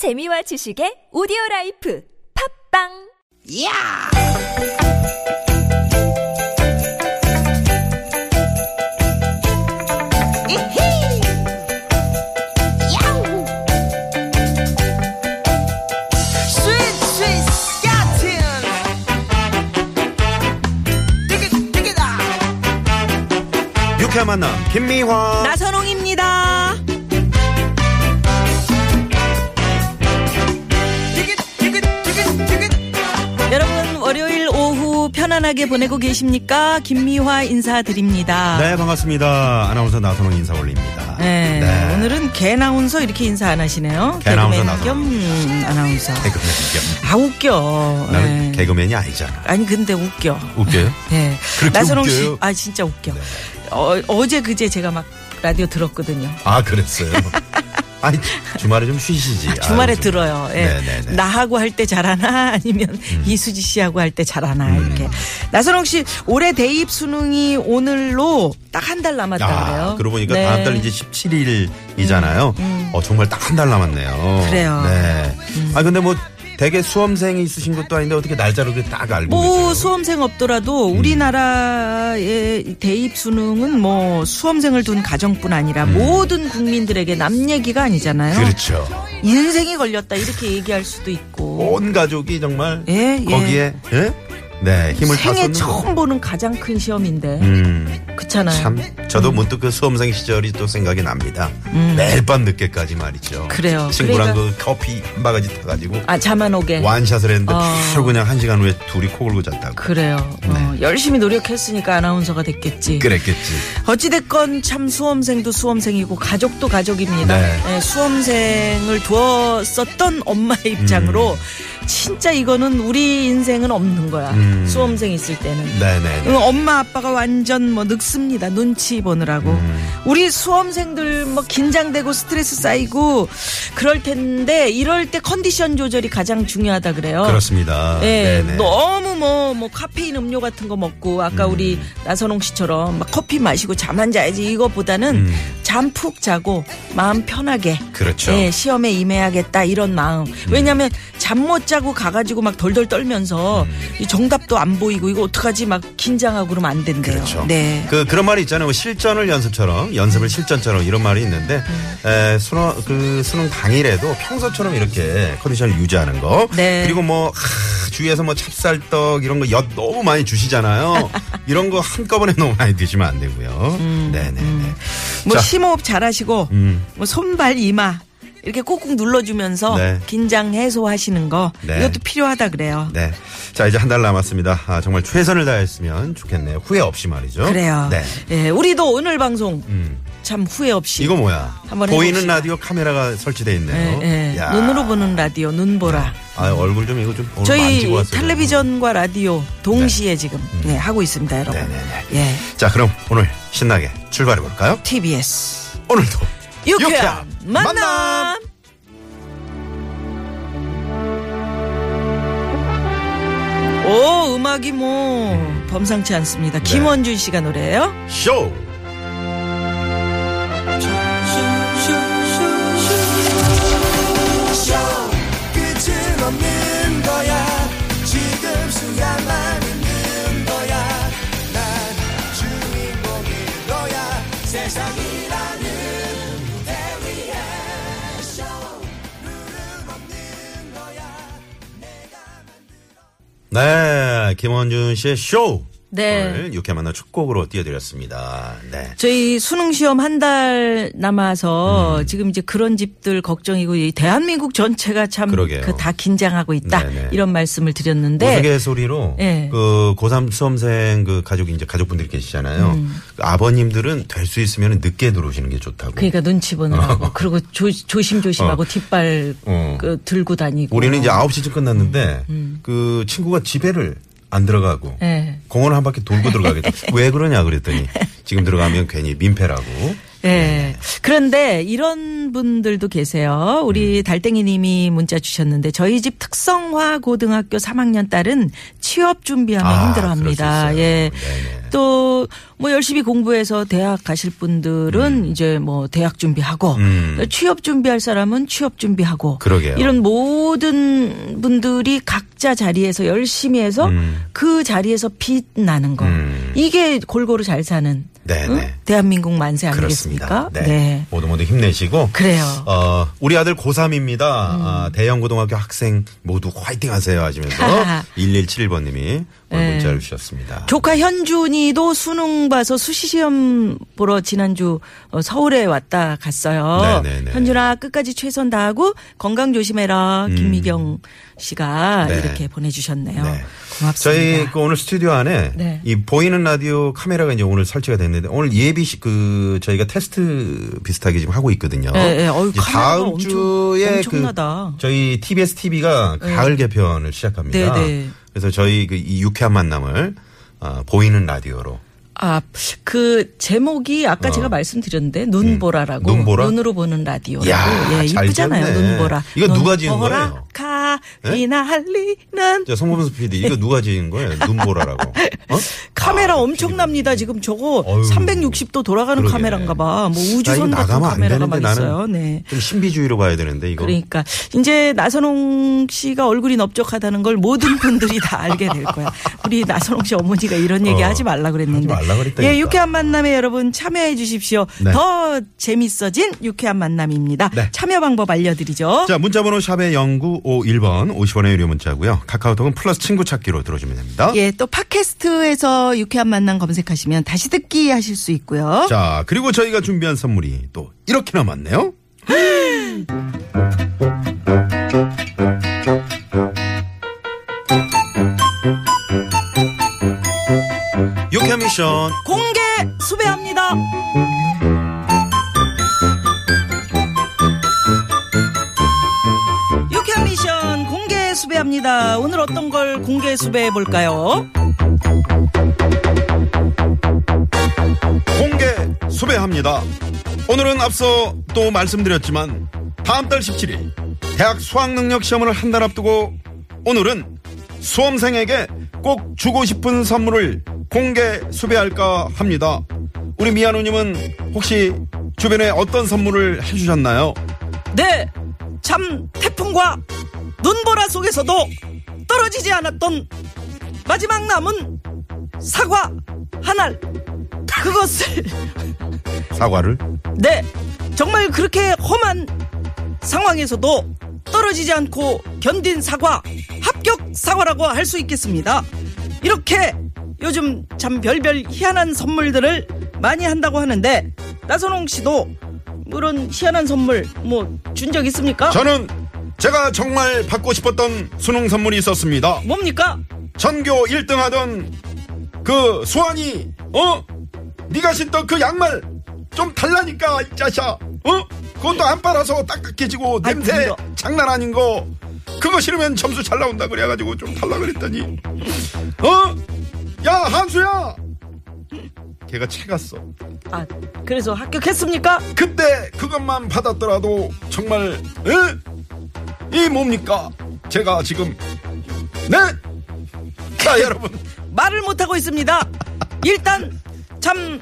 재미와 지식의 오디오 라이프 팝빵 야! 이히! 야우! 스윗 스윗! 유쾌한 만남 김미화 나선홍입니다. 편안하게 보내고 계십니까? 김미화 인사드립니다. 네 반갑습니다 아나운서 나선홍 인사 올립니다 네, 오늘은 개나운서 이렇게 인사 안 하시네요. 개나운서 나선홍. 겸 음, 아나운서. 개그맨 아 웃겨. 나는 네. 개그맨이 아니잖아 아니 근데 웃겨. 웃겨요? 네. 나선홍 씨? 네. 아 진짜 웃겨. 어, 어제 그제 제가 막 라디오 들었거든요. 아 그랬어요 아니 주말에 좀 쉬시지 주말에 아유, 좀. 들어요. 예. 네네네. 음. 나하고 할 때 잘하나 아니면 이수지 씨하고 할 때 잘하나 이렇게. 나선홍 씨 올해 대입 수능이 오늘로 딱 한 달 남았다 그래요. 아, 그러고 보니까 네. 다음 달 이제 17일이잖아요. 어, 정말 딱 한 달 남았네요. 그래요. 네. 아, 근데 뭐, 대개 수험생이 있으신 것도 아닌데 어떻게 날짜를 그렇게 딱 알고 뭐 계세요? 수험생 없더라도 음. 우리나라의 대입 수능은 뭐 수험생을 둔 가정뿐 아니라 모든 국민들에게 남 얘기가 아니잖아요. 음. 그렇죠. 인생이 걸렸다 이렇게 얘기할 수도 있고. 온 가족이 정말 예, 예. 거기에 예? 네, 힘을 다 생애 쏟는 처음 거. 보는 가장 큰 시험인데 음. 그렇잖아요. 참 저도 문득 그 수험생 시절이 또 생각이 납니다. 매일 밤 늦게까지 말이죠. 음. 그래요. 친구랑 그러니까- 그 커피 한 바가지 타가지고 아 잠 안 오게. 완샷을 했는데 어. 바로 그냥 한 시간 후에 둘이 코 골고 잤다고. 그래요. 어, 열심히 노력했으니까 아나운서가 됐겠지. 네. 그랬겠지. 어찌됐건 참 수험생도 수험생이고 가족도 가족입니다. 네. 예, 수험생을 두었었던 엄마의 입장으로 진짜 이거는 우리 인생은 없는 거야. 음. 수험생 있을 때는. 네네. 응, 엄마 아빠가 완전 뭐 늙습니다. 눈치 보느라고. 음. 우리 수험생들 뭐 긴장되고 스트레스 쌓이고 그럴 텐데 이럴 때 컨디션 조절이 가장 중요하다 그래요. 그렇습니다. 예, 네네. 너무 뭐, 뭐, 카페인 음료 같은 거 먹고, 아까 음. 우리 나선홍 씨처럼 막 커피 마시고 잠안 자야지 이거보다는 음. 잠푹 자고 마음 편하게. 그렇죠. 음. 예, 시험에 임해야겠다 이런 마음. 왜냐면 잠 못 자고 가가지고 막 덜덜 떨면서 이 정답도 안 보이고 이거 어떡하지 막 긴장하고 그러면 안 된대요. 음. 그렇죠. 네. 그 그런 말이 있잖아요. 뭐 실전을 연습처럼 연습을 실전처럼 이런 말이 있는데 에, 수능 그 수능 당일에도 평소처럼 이렇게 컨디션을 유지하는 거. 네. 그리고 뭐 하, 주위에서 뭐 찹쌀떡 이런 거 엿 너무 많이 주시잖아요. 이런 거 한꺼번에 너무 많이 드시면 안 되고요. 네네네. 뭐 자. 심호흡 잘하시고 음. 뭐 손발 이마 이렇게 꾹꾹 눌러주면서 네. 긴장 해소하시는 거 네. 이것도 필요하다 그래요. 네. 자, 이제 한 달 남았습니다. 아, 정말 최선을 다했으면 좋겠네요. 후회 없이 말이죠. 그래요. 네. 예, 우리도 오늘 방송 음. 참 후회 없이 이거 뭐야? 한번 보이는 해봅시다. 라디오 카메라가 설치돼 있네요. 예, 예. 야. 눈으로 보는 라디오 눈보라. 아, 얼굴 좀 이거 좀 오늘 저희 만지고 왔어요. 텔레비전과 라디오 동시에 지금 예, 하고 있습니다, 여러분. 네네네. 예. 자, 그럼 오늘 신나게 출발해 볼까요? TBS 오늘도 유쾌한 만남. 오 음악이 뭐 범상치 않습니다. 네. 김원준 씨가 노래예요. 쇼. 네, 김원준 씨의 쇼. 네. 오늘 육회 만나 첫 곡으로 띄워드렸습니다. 네. 저희 수능 시험 한 달 남아서 지금 이제 그런 집들 걱정이고 이 대한민국 전체가 참. 그 다 긴장하고 있다 네네. 이런 말씀을 드렸는데 우스갯 소리로 네. 그 고3 수험생 그 가족이 이제 가족분들이 계시잖아요. 그 아버님들은 될 수 있으면 늦게 들어오시는 게 좋다고. 음. 그러니까 눈치 보느라고 그리고 조, 조심조심하고 어. 뒷발 어. 그 들고 다니고 우리는 이제 9시쯤 끝났는데 음, 그 친구가 집에를 안 들어가고 예. 공원 한 바퀴 돌고 들어가겠다. 왜 그러냐 그랬더니 지금 들어가면 괜히 민폐라고. 예. 그런데 이런 분들도 계세요. 음. 우리 달땡이 님이 문자 주셨는데 저희 집 특성화 고등학교 3학년 딸은 취업 준비하면 아, 힘들어 합니다. 예. 네네. 또 뭐 열심히 공부해서 대학 가실 분들은 이제 뭐 대학 준비하고 음. 취업 준비할 사람은 취업 준비하고 그러게요. 이런 모든 분들이 각자 자리에서 열심히 해서 음. 그 자리에서 빛나는 거 음. 이게 골고루 잘 사는 네, 응? 네. 대한민국 만세 그렇습니다. 아니겠습니까? 네. 모두 모두 힘내시고. 그래요. 어, 우리 아들 고3입니다. 아, 대형고등학교 학생 모두 화이팅 하세요 하시면서 1171번님이 네. 문자를 주셨습니다. 조카 현준이도 수능 봐서 수시시험 보러 지난주 어, 서울에 왔다 갔어요. 네네네. 현준아 끝까지 최선 다하고 건강 조심해라. 김미경 씨가 음. 네. 이렇게 보내주셨네요. 네. 고맙습니다. 저희 그 오늘 스튜디오 안에 네. 이 보이는 라디오 카메라가 이제 오늘 설치가 됐는데 오늘 예비 시, 그 저희가 테스트 비슷하게 지금 하고 있거든요. 네, 네. 어휴, 다음 엄청- 주에 엄청나다. 그 저희 TBS TV가 가을 개편을 시작합니다. 네, 네. 그래서 저희 그 이 유쾌한 만남을 어, 보이는 라디오로 아, 그 제목이 아까 어. 제가 말씀드렸는데 눈보라라고 음. 눈보라? 눈으로 보는 라디오라고 야, 예, 잘 이쁘잖아요. 눈보라. 이거 누가 지은 거예요? 가이나 할리는 자, 송범수 PD 이거 누가 지은 거예요? 눈보라라고. 어? 카메라 아, 엄청납니다. 지금 저거 어휴. 360도 돌아가는 그러게. 카메라인가 봐. 뭐 우주선 같은 안 카메라가 막 있어요. 네. 좀 신비주의로 봐야 되는데 이거. 그러니까 이제 나선홍 씨가 얼굴이 넓적하다는 걸 모든 분들이 다 알게 될 거야. 우리 나선홍 씨 어머니가 이런 얘기 어, 하지 말라 그랬는데. 하지 말라 그랬다니까. 예, 유쾌한 만남에 여러분 참여해 주십시오. 네. 더 재밌어진 유쾌한 만남입니다. 네. 참여 방법 알려드리죠. 자, 문자번호 샵의 0951번 50원의 유료 문자고요. 카카오톡은 플러스 친구 찾기로 들어주면 됩니다. 예, 또 팟캐스트에서 유쾌한 만남 검색하시면 다시 듣기 하실 수 있고요. 자, 그리고 저희가 준비한 선물이 또 이렇게나 많네요. 유쾌 미션 공개 수배합니다. 수배합니다. 오늘 어떤 걸 공개 수배해 볼까요? 공개 수배합니다. 오늘은 앞서 또 말씀드렸지만 다음 달 17일 대학 수학능력 시험을 한 달 앞두고 오늘은 수험생에게 꼭 주고 싶은 선물을 공개 수배할까 합니다. 우리 미아누님은 혹시 주변에 어떤 선물을 해주셨나요? 네, 참 태풍과 눈보라 속에서도 떨어지지 않았던 마지막 남은 사과 한 알. 그것을 사과를 네, 정말 그렇게 험한 상황에서도 떨어지지 않고 견딘 사과, 합격 사과라고 할 수 있겠습니다. 이렇게 요즘 참 별별 희한한 선물들을 많이 한다고 하는데, 나선홍 씨도 그런 희한한 선물 뭐 준 적 있습니까? 저는 제가 정말 받고 싶었던 수능 선물이 있었습니다. 뭡니까? 전교 1등 하던 그 수환이 어? 네가 신던 그 양말 좀 달라니까 이 자샤 어? 그것도 안 빨아서 딱딱해지고 냄새 그거. 장난 아닌 거 그거 싫으면 점수 잘 나온다 그래가지고 좀 달라 그랬더니 어? 야 한수야 걔가 채갔어 아, 그래서 합격했습니까? 그때 그것만 받았더라도 정말 에? 이 뭡니까 제가 지금 네? 자 여러분 말을 못하고 있습니다. 일단 참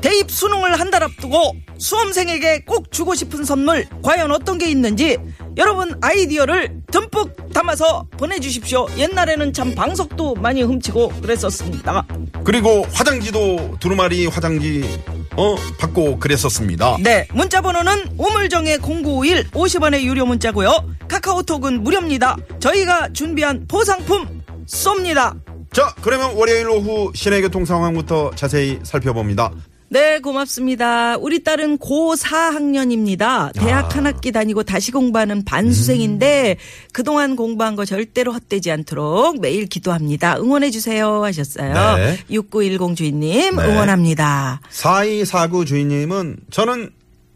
대입 수능을 한 달 앞두고 수험생에게 꼭 주고 싶은 선물 과연 어떤 게 있는지 여러분 아이디어를 듬뿍 담아서 보내주십시오. 옛날에는 참 방석도 많이 훔치고 그랬었습니다. 그리고 화장지도 두루마리 화장지 어 받고 그랬었습니다. 네, 문자 번호는 우물정의 0951 50원의 유료 문자고요. 카카오톡은 무료입니다. 저희가 준비한 보상품 쏩니다. 자 그러면 월요일 오후 시내 교통 상황부터 자세히 살펴봅니다. 네, 고맙습니다. 우리 딸은 고4학년입니다. 대학 아. 한 학기 다니고 다시 공부하는 반수생인데 그동안 공부한 거 절대로 헛되지 않도록 매일 기도합니다. 응원해 주세요 하셨어요. 네. 6910 주인님 네. 응원합니다. 4249 주인님은 저는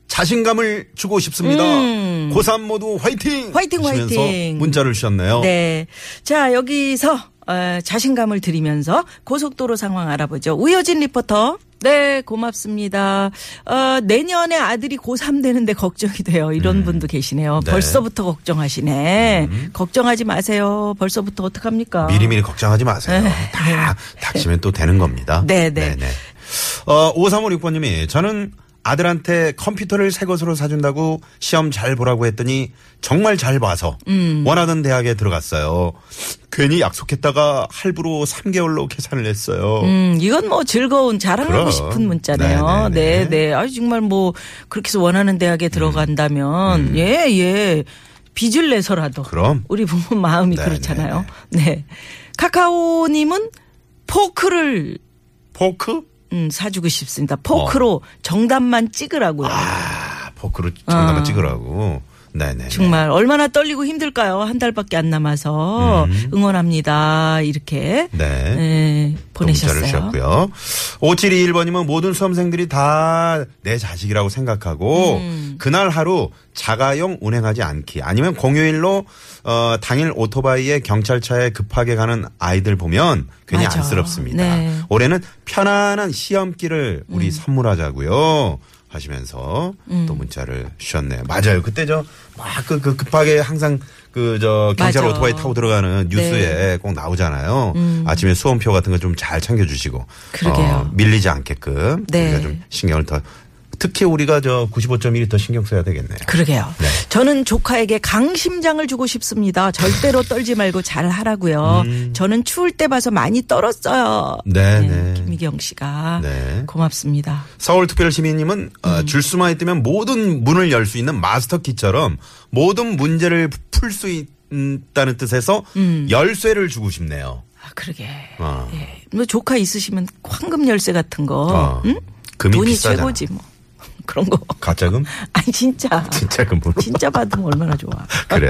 자신감을 주고 싶습니다. 음. 고3 모두 화이팅! 화이팅, 하시면서 화이팅. 문자를 주셨네요. 네. 자, 여기서 어, 자신감을 드리면서 고속도로 상황 알아보죠. 우효진 리포터. 네, 고맙습니다. 어, 내년에 아들이 고3 되는데 걱정이 돼요. 이런 분도 계시네요. 네. 벌써부터 걱정하시네. 걱정하지 마세요. 벌써부터 어떡합니까? 미리미리 걱정하지 마세요. 네. 다 닥치면 또 되는 겁니다. 네, 네. 어, 5356번님이 저는 아들한테 컴퓨터를 새 것으로 사준다고 시험 잘 보라고 했더니 정말 잘 봐서 음. 원하던 대학에 들어갔어요. 괜히 약속했다가 할부로 3개월로 계산을 했어요. 음, 이건 뭐 즐거운 자랑하고 그럼. 싶은 문자네요. 네, 네, 네, 네. 네. 아 정말 뭐 그렇게 해서 원하는 대학에 들어간다면 예, 예. 빚을 내서라도 음. 그럼. 우리 부모 마음이 네, 그렇잖아요. 네. 카카오 님은 포크를 포크? 음, 사주고 싶습니다. 포크로 정답만 찍으라고요. 어. 아, 포크로 정답만 아. 찍으라고. 네네. 정말 얼마나 떨리고 힘들까요? 한 달밖에 안 남아서 응원합니다. 이렇게 음. 네. 네, 보내셨어요. 주셨고요. 5721번님은 모든 수험생들이 다 내 자식이라고 생각하고 음. 그날 하루 자가용 운행하지 않기 아니면 공휴일로 어, 당일 오토바이에 경찰차에 급하게 가는 아이들 보면 괜히 맞아. 안쓰럽습니다. 네. 올해는 편안한 시험길을 우리 선물하자고요. 하시면서 음. 또 문자를 주셨네요. 맞아요. 그때 저 막그 경찰 항상 그 저 경찰 맞아. 오토바이 타고 들어가는 뉴스에 네. 꼭 나오잖아요. 아침에 수험표 같은 거 좀 잘 챙겨주시고. 그러게요. 어, 밀리지 않게끔. 네. 우리가 좀 신경을 더, 특히 우리가 저 95.1이 더 신경 써야 되겠네요. 그러게요. 네. 저는 조카에게 강심장을 주고 싶습니다. 절대로 떨지 말고 잘 하라고요. 저는 추울 때 봐서 많이 떨었어요. 음. 네, 네. 김미경 씨가 네. 고맙습니다. 서울특별시민님은 어, 음. 줄 수만 있다면 모든 문을 열 수 있는 마스터 키처럼 모든 문제를 풀 수 있다는 뜻에서 음. 열쇠를 주고 싶네요. 아, 그러게. 어. 예. 뭐 조카 있으시면 황금 열쇠 같은 거, 어. 응? 돈이 비싸잖아. 최고지 뭐. 그런 거. 가짜금? 아니 진짜. 진짜 금으로. 진짜 받으면 얼마나 좋아. 그래.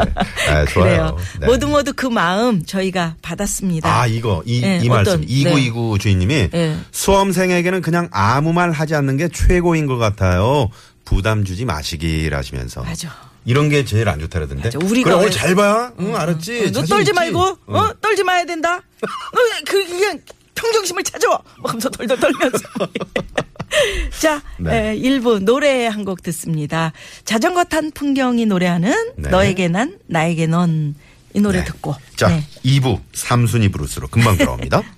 아, 좋아요. 그래요. 네. 모두 모두 그 마음 저희가 받았습니다. 아, 이거, 이, 네, 이 말씀. 2929 주인님이 네. 수험생에게는 그냥 아무 말 하지 않는 게 최고인 것 같아요. 부담 주지 마시길 하시면서. 맞아. 이런 게 제일 안 좋다 그러던데. 맞아. 우리가 그래, 오늘 왜- 잘 봐. 응, 알았지. 어, 너 떨지 있지? 말고, 응. 어? 떨지 마야 된다? 너, 그, 그냥 평정심을 찾아와! 뭐 하면서 덜덜 떨면서. 자, 네. 에, 1부 노래 한 곡 듣습니다. 자전거 탄 풍경이 노래하는 네. 너에게 난, 나에게 넌. 이 노래 네. 듣고. 자, 네. 2부 삼순위 브루스로 금방 돌아옵니다.